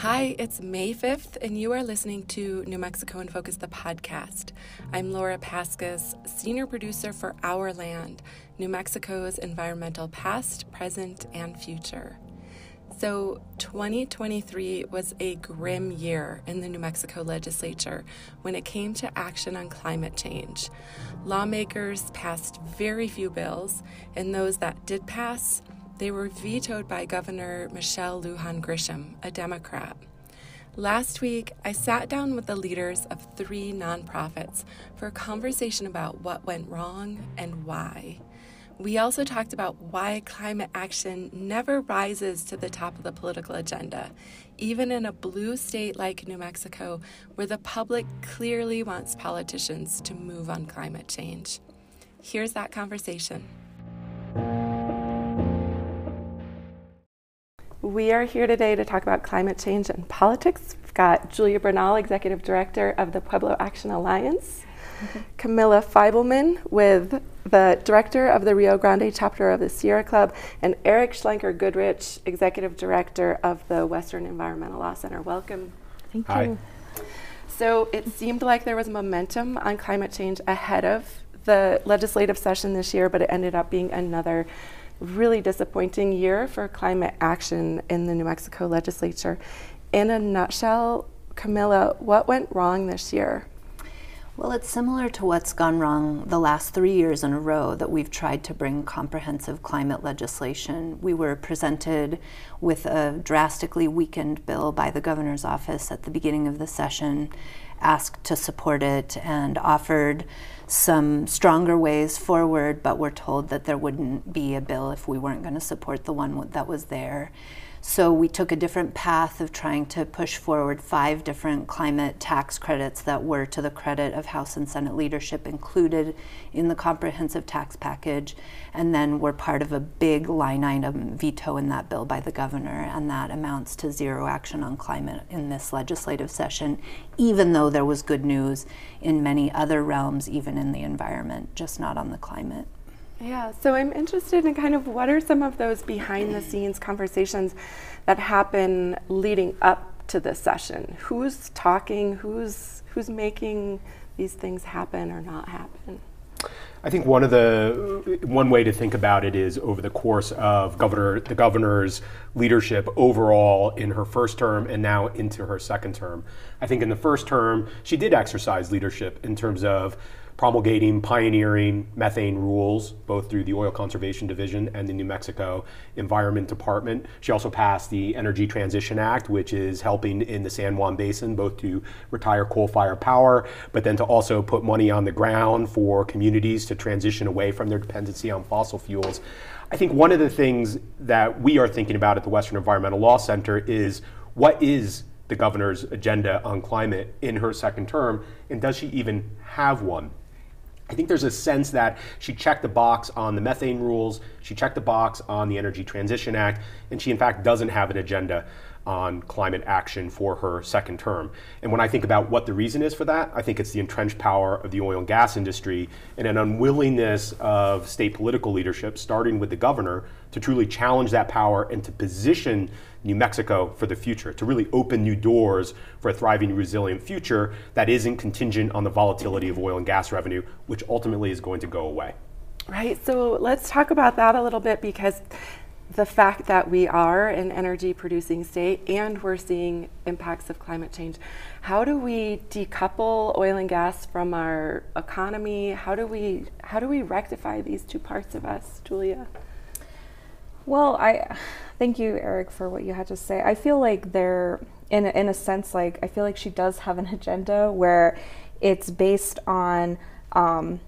Hi, it's May 5th, and you are listening to New Mexico in Focus, the podcast. I'm Laura Paskus, senior producer for Our Land, New Mexico's environmental past, present, and future. So, 2023 was a grim year in the New Mexico legislature when it came to action on climate change. Lawmakers passed very few bills, and those that did pass they were vetoed by Governor Michelle Lujan Grisham, a Democrat. Last week, I sat down with the leaders of three nonprofits for a conversation about what went wrong and why. We also talked about why climate action never rises to the top of the political agenda, even in a blue state like New Mexico, where the public clearly wants politicians to move on climate change. Here's that conversation. We are here today to talk about climate change and politics. We've got Julia Bernal, Executive Director of the Pueblo Action Alliance, mm-hmm. Camilla Feibelman, with the Director of the Rio Grande chapter of the Sierra Club, and Erik Schlenker-Goodrich, Executive Director of the Western Environmental Law Center. Welcome. Thank Hi. you. So it seemed like there was momentum on climate change ahead of the legislative session this year, but it ended up being another really disappointing year for climate action in the New Mexico legislature. In a nutshell, Camilla, what went wrong this year? Well, it's similar to what's gone wrong the last three years in a row that we've tried to bring comprehensive climate legislation. We were presented with a drastically weakened bill by the governor's office at the beginning of the session, asked to support it, and offered some stronger ways forward, but we're told that there wouldn't be a bill if we weren't going to support the one that was there. So we took a different path of trying to push forward five different climate tax credits that were to the credit of House and Senate leadership included in the comprehensive tax package, and then were part of a big line item veto in that bill by the governor, and that amounts to zero action on climate in this legislative session, even though there was good news in many other realms, even in the environment, just not on the climate. Yeah, so I'm interested in kind of what are some of those behind the scenes conversations that happen leading up to this session? Who's talking? Who's who's making these things happen or not happen? I think one of the one way to think about it is over the course of governor the governor's leadership overall in her first term and now into her second term. I think in the first term she did exercise leadership in terms of promulgating pioneering methane rules, both through the Oil Conservation Division and the New Mexico Environment Department. She also passed the Energy Transition Act, which is helping in the San Juan Basin both to retire coal fired power, but then to also put money on the ground for communities to transition away from their dependency on fossil fuels. I think one of the things that we are thinking about at the Western Environmental Law Center is what is the governor's agenda on climate in her second term, and does she even have one? I think there's a sense that she checked the box on the methane rules, she checked the box on the Energy Transition Act, and she in fact doesn't have an agenda on climate action for her second term. And when I think about what the reason is for that, I think it's the entrenched power of the oil and gas industry and an unwillingness of state political leadership, starting with the governor, to truly challenge that power and to position New Mexico for the future, to really open new doors for a thriving, resilient future that isn't contingent on the volatility of oil and gas revenue, which ultimately is going to go away. Right, so let's talk about that a little bit because the fact that we are an energy producing state and we're seeing impacts of climate change. How do we decouple oil and gas from our economy? How do we how do we rectify these two parts of us, Julia? Well, I thank you, Erik, for what you had to say. I feel like there, in a, in a sense, like I feel like she does have an agenda where it's based on um,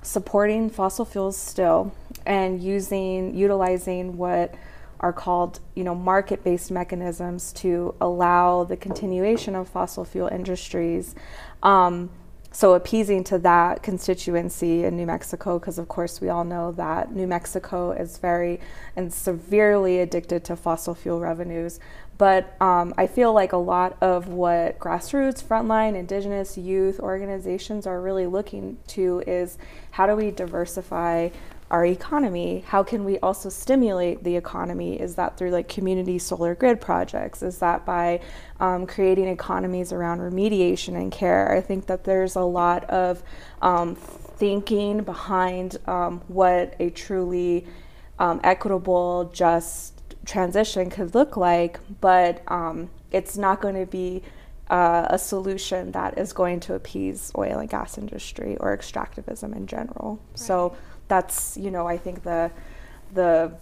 supporting fossil fuels still and using utilizing what are called you know market-based mechanisms to allow the continuation of fossil fuel industries um, so appeasing to that constituency in New Mexico, because of course we all know that New Mexico is very and severely addicted to fossil fuel revenues. But um, I feel like a lot of what grassroots, frontline, indigenous youth organizations are really looking to is how do we diversify our economy. How can we also stimulate the economy? Is that through like community solar grid projects? Is that by um, creating economies around remediation and care? I think that there's a lot of um, thinking behind um, what a truly um, equitable, just transition could look like, but um, it's not going to be uh, a solution that is going to appease oil and gas industry or extractivism in general. Right. So that's you know I think the the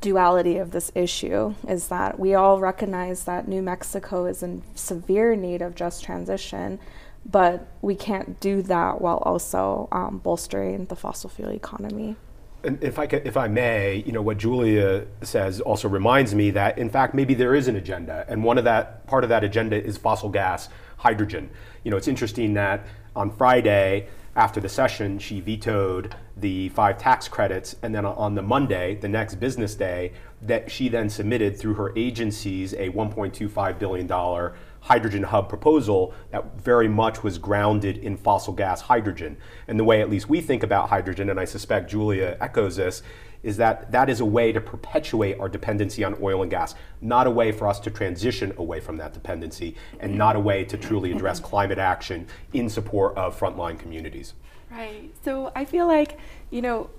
duality of this issue is that we all recognize that New Mexico is in severe need of just transition, but we can't do that while also um, bolstering the fossil fuel economy. And if I could, if I may, you know what Julia says also reminds me that in fact maybe there is an agenda, and one of that part of that agenda is fossil gas, hydrogen. You know, it's interesting that on Friday after the session, she vetoed the five tax credits, and then on the Monday, the next business day, that she then submitted through her agencies a 1.25 billion dollar hydrogen hub proposal that very much was grounded in fossil gas hydrogen. And the way at least we think about hydrogen, and I suspect Julia echoes this, is that that is a way to perpetuate our dependency on oil and gas, not a way for us to transition away from that dependency, and not a way to truly address climate action in support of frontline communities. Right. So I feel like, you know,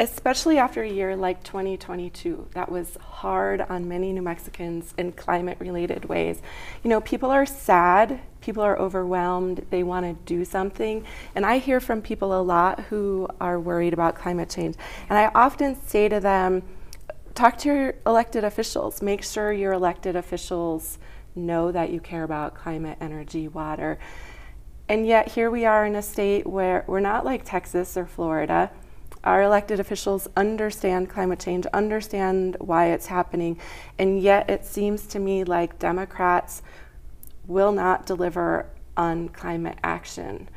especially after a year like 2022 that was hard on many New Mexicans in climate related ways. You know, people are sad, people are overwhelmed, they want to do something. And I hear from people a lot who are worried about climate change. And I often say to them, talk to your elected officials, make sure your elected officials know that you care about climate, energy, water. And yet, here we are in a state where we're not like Texas or Florida our elected officials understand climate change, understand why it's happening, and yet it seems to me like Democrats will not deliver on climate action.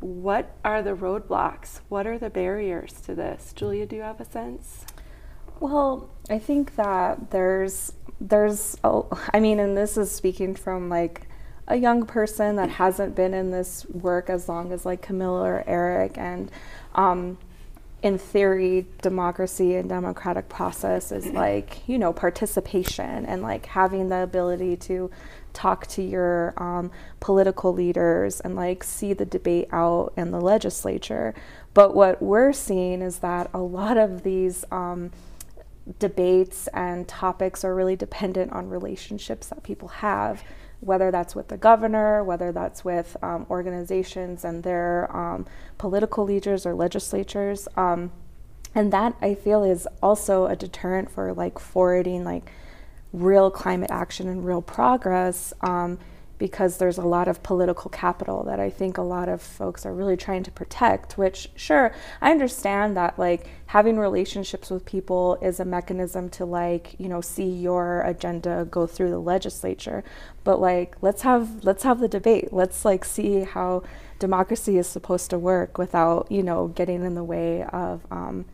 What are the roadblocks? What are the barriers to this? Julia, do you have a sense? Well, I think that there's there's a, I mean, and this is speaking from like a young person that hasn't been in this work as long as like Camilla or Erik, and um, in theory, democracy and democratic process is like, you know, participation and like having the ability to talk to your um, political leaders and like see the debate out in the legislature. But what we're seeing is that a lot of these um, debates and topics are really dependent on relationships that people have whether that's with the governor, whether that's with um, organizations and their um, political leaders or legislatures. Um, and that I feel is also a deterrent for like forwarding like real climate action and real progress um, because there's a lot of political capital that I think a lot of folks are really trying to protect, which sure, I understand that like having relationships with people is a mechanism to like, you know, see your agenda go through the legislature. But like let's have let's have the debate. Let's like see how democracy is supposed to work without, you know, getting in the way of um,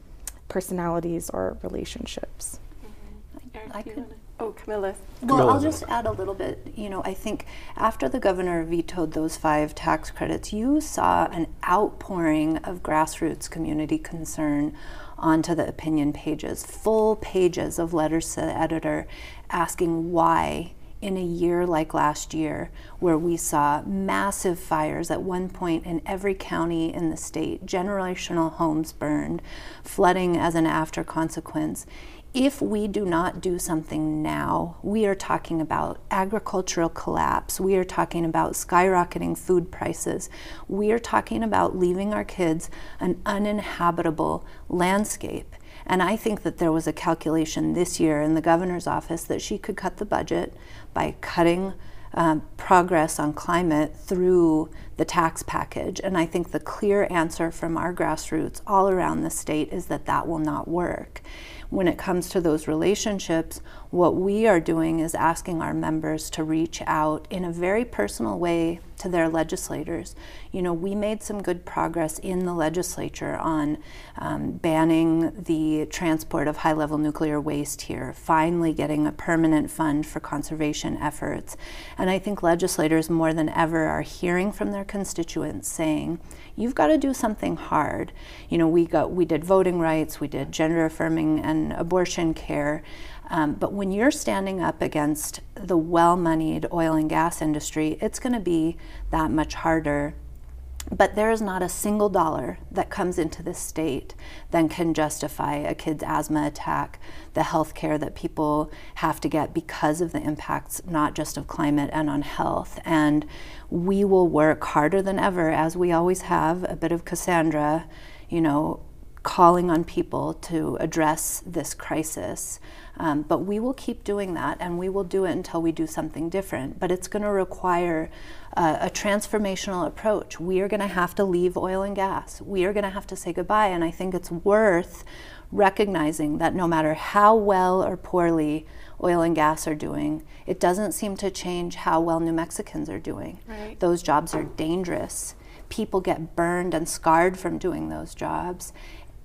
personalities or relationships. Mm-hmm. I could Oh, Camilla. Well, I'll just add a little bit. You know, I think after the governor vetoed those five tax credits, you saw an outpouring of grassroots community concern onto the opinion pages, full pages of letters to the editor asking why in a year like last year, where we saw massive fires at one point in every county in the state, generational homes burned, flooding as an after consequence if we do not do something now, we are talking about agricultural collapse. We are talking about skyrocketing food prices. We are talking about leaving our kids an uninhabitable landscape. And I think that there was a calculation this year in the governor's office that she could cut the budget by cutting um, progress on climate through the tax package. And I think the clear answer from our grassroots all around the state is that that will not work when it comes to those relationships, what we are doing is asking our members to reach out in a very personal way to their legislators. You know, we made some good progress in the legislature on um, banning the transport of high level nuclear waste here, finally getting a permanent fund for conservation efforts. And I think legislators more than ever are hearing from their constituents saying, you've got to do something hard. You know, we got we did voting rights, we did gender affirming abortion care. Um, but when you're standing up against the well moneyed oil and gas industry, it's going to be that much harder. But there is not a single dollar that comes into this state that can justify a kid's asthma attack, the health care that people have to get because of the impacts, not just of climate and on health. And we will work harder than ever, as we always have, a bit of Cassandra, you know, calling on people to address this crisis. Um, but we will keep doing that and we will do it until we do something different. But it's going to require uh, a transformational approach. We are going to have to leave oil and gas. We are going to have to say goodbye. And I think it's worth recognizing that no matter how well or poorly oil and gas are doing, it doesn't seem to change how well New Mexicans are doing. Right. Those jobs are dangerous. People get burned and scarred from doing those jobs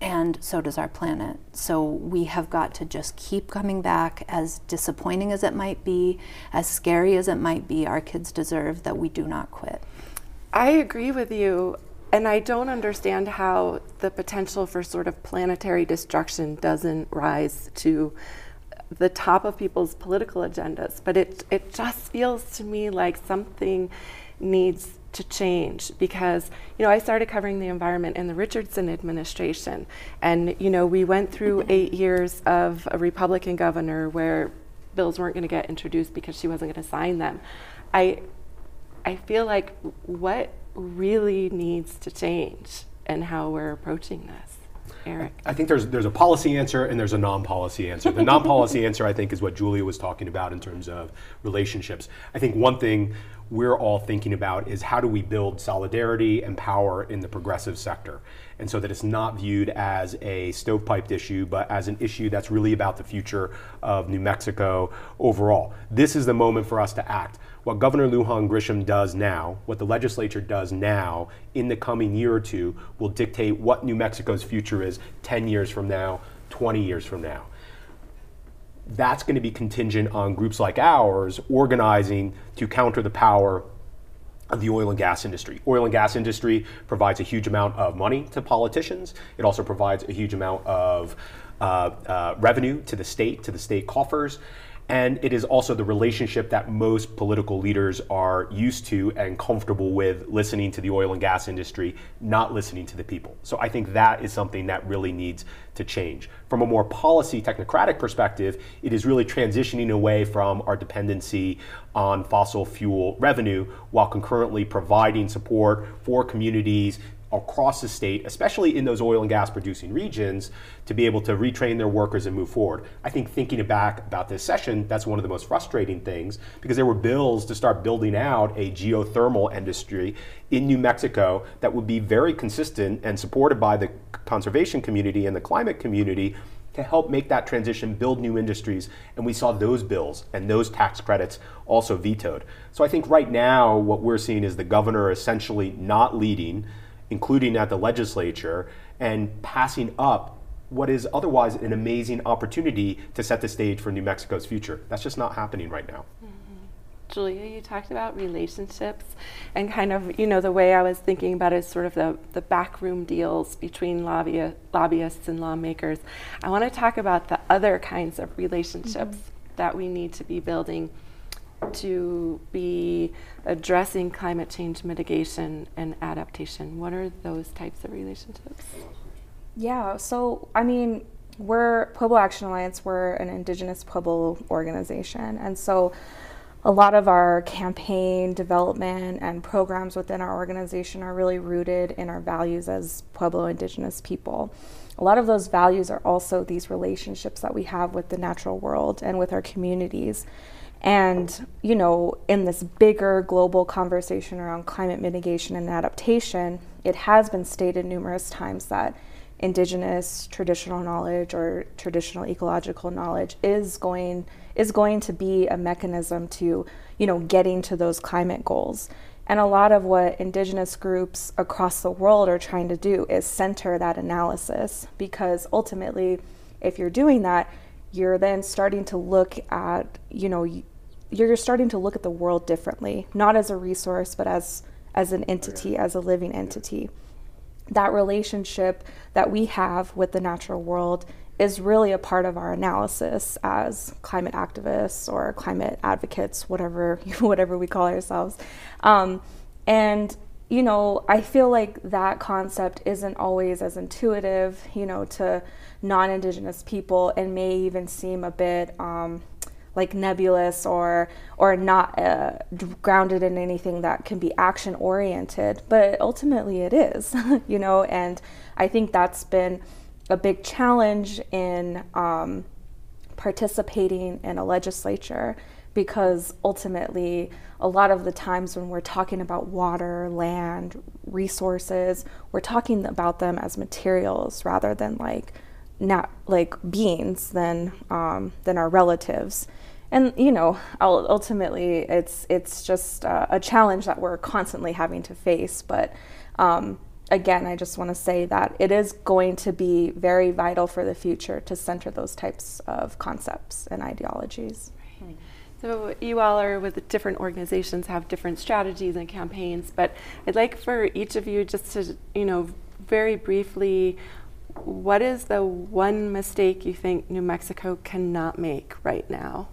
and so does our planet. So we have got to just keep coming back, as disappointing as it might be, as scary as it might be. Our kids deserve that we do not quit. I agree with you. And I don't understand how the potential for sort of planetary destruction doesn't rise to the top of people's political agendas. But it, it just feels to me like something needs to change because you know I started covering the environment in the Richardson administration and you know we went through mm-hmm. 8 years of a Republican governor where bills weren't going to get introduced because she wasn't going to sign them. I I feel like what really needs to change and how we're approaching this. Erik. I think there's there's a policy answer and there's a non-policy answer. The non-policy answer I think is what Julia was talking about in terms of relationships. I think one thing we're all thinking about is how do we build solidarity and power in the progressive sector. And so that it's not viewed as a stovepiped issue but as an issue that's really about the future of new mexico overall. This is the moment for us to act. What governor lujan grisham does now what the legislature does now in the coming year or two will dictate what new mexico's future is 10 years from now 20 years from now that's going to be contingent on groups like ours organizing to counter the power of the oil and gas industry. Oil and gas industry provides a huge amount of money to politicians. It also provides a huge amount of uh, uh, revenue to the state, to the state coffers. And it is also the relationship that most political leaders are used to and comfortable with listening to the oil and gas industry, not listening to the people. So I think that is something that really needs to change. From a more policy technocratic perspective, it is really transitioning away from our dependency on fossil fuel revenue while concurrently providing support for communities across the state, especially in those oil and gas producing regions, to be able to retrain their workers and move forward. I think thinking back about this session, that's one of the most frustrating things because there were bills to start building out a geothermal industry in New Mexico that would be very consistent and supported by the conservation community and the climate community to help make that transition, build new industries. And we saw those bills and those tax credits also vetoed. So I think right now, what we're seeing is the governor essentially not leading including at the legislature, and passing up what is otherwise an amazing opportunity to set the stage for New Mexico's future. That's just not happening right now. Mm-hmm. Julia, you talked about relationships and kind of, you know, the way I was thinking about it is sort of the, the backroom deals between lobby, lobbyists and lawmakers. I want to talk about the other kinds of relationships mm-hmm. that we need to be building to be addressing climate change mitigation and adaptation? What are those types of relationships? Yeah, so I mean, we're Pueblo Action Alliance, we're an Indigenous Pueblo organization. And so a lot of our campaign development and programs within our organization are really rooted in our values as Pueblo Indigenous people. A lot of those values are also these relationships that we have with the natural world and with our communities. And, you know, in this bigger global conversation around climate mitigation and adaptation, it has been stated numerous times that indigenous traditional knowledge or traditional ecological knowledge is going is going to be a mechanism to, you know, getting to those climate goals. And a lot of what indigenous groups across the world are trying to do is center that analysis because ultimately, if you're doing that, you're then starting to look at, you know, you're starting to look at the world differently, not as a resource, but as as an entity, as a living entity. That relationship that we have with the natural world is really a part of our analysis as climate activists or climate advocates, whatever whatever we call ourselves. Um, and you know, I feel like that concept isn't always as intuitive, you know, to non-indigenous people, and may even seem a bit um, like nebulous or or not uh, grounded in anything that can be action oriented. But ultimately, it is, you know, and I think that's been a big challenge in um, participating in a legislature because ultimately a lot of the times when we're talking about water, land, resources, we're talking about them as materials rather than like not like beings than um, than our relatives. And you know, ultimately, it's it's just uh, a challenge that we're constantly having to face. But um, again, I just want to say that it is going to be very vital for the future to center those types of concepts and ideologies. So you all are with different organizations, have different strategies and campaigns, but I'd like for each of you just to, you know, very briefly, what is the one mistake you think New Mexico cannot make right now?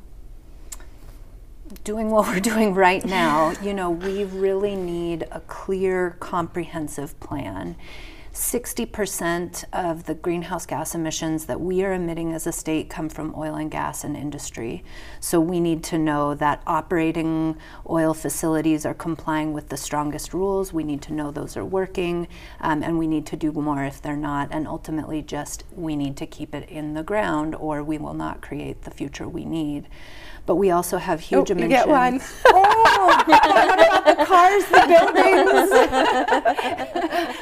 Doing what we're doing right now, you know, we really need a clear, comprehensive plan 60% of the greenhouse gas emissions that we are emitting as a state come from oil and gas and industry. So we need to know that operating oil facilities are complying with the strongest rules. We need to know those are working, um, and we need to do more if they're not. And ultimately, just we need to keep it in the ground, or we will not create the future we need but we also have huge oh, emissions. You get one. oh, what about the cars, the buildings,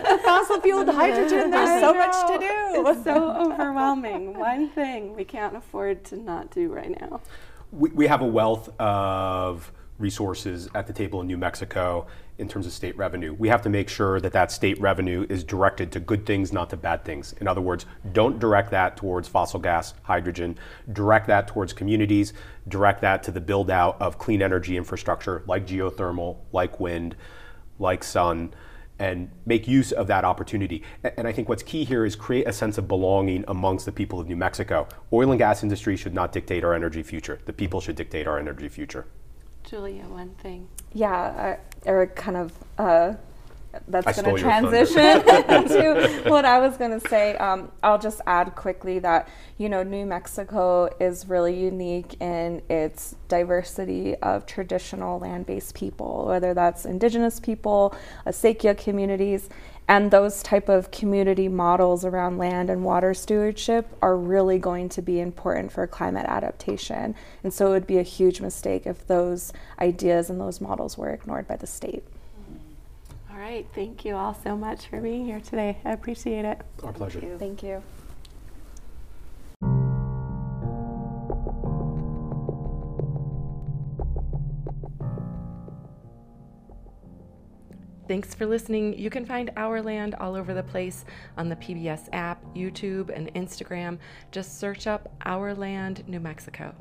the fossil fuel, the hydrogen? There's I so know. much to do. It's so overwhelming. One thing we can't afford to not do right now. We, we have a wealth of resources at the table in New Mexico in terms of state revenue. We have to make sure that that state revenue is directed to good things, not to bad things. In other words, don't direct that towards fossil gas, hydrogen, direct that towards communities, direct that to the build out of clean energy infrastructure like geothermal, like wind, like sun and make use of that opportunity. And I think what's key here is create a sense of belonging amongst the people of New Mexico. Oil and gas industry should not dictate our energy future. The people should dictate our energy future. Julia, one thing. Yeah, uh, Erik kind of uh, that's going to transition to what I was going to say. Um, I'll just add quickly that you know New Mexico is really unique in its diversity of traditional land-based people, whether that's indigenous people, Acequia communities, and those type of community models around land and water stewardship are really going to be important for climate adaptation. And so it would be a huge mistake if those ideas and those models were ignored by the state. All right, thank you all so much for being here today. I appreciate it. Our pleasure. Thank you. Thank you. Thanks for listening. You can find Our Land all over the place on the PBS app, YouTube, and Instagram. Just search up Our Land, New Mexico.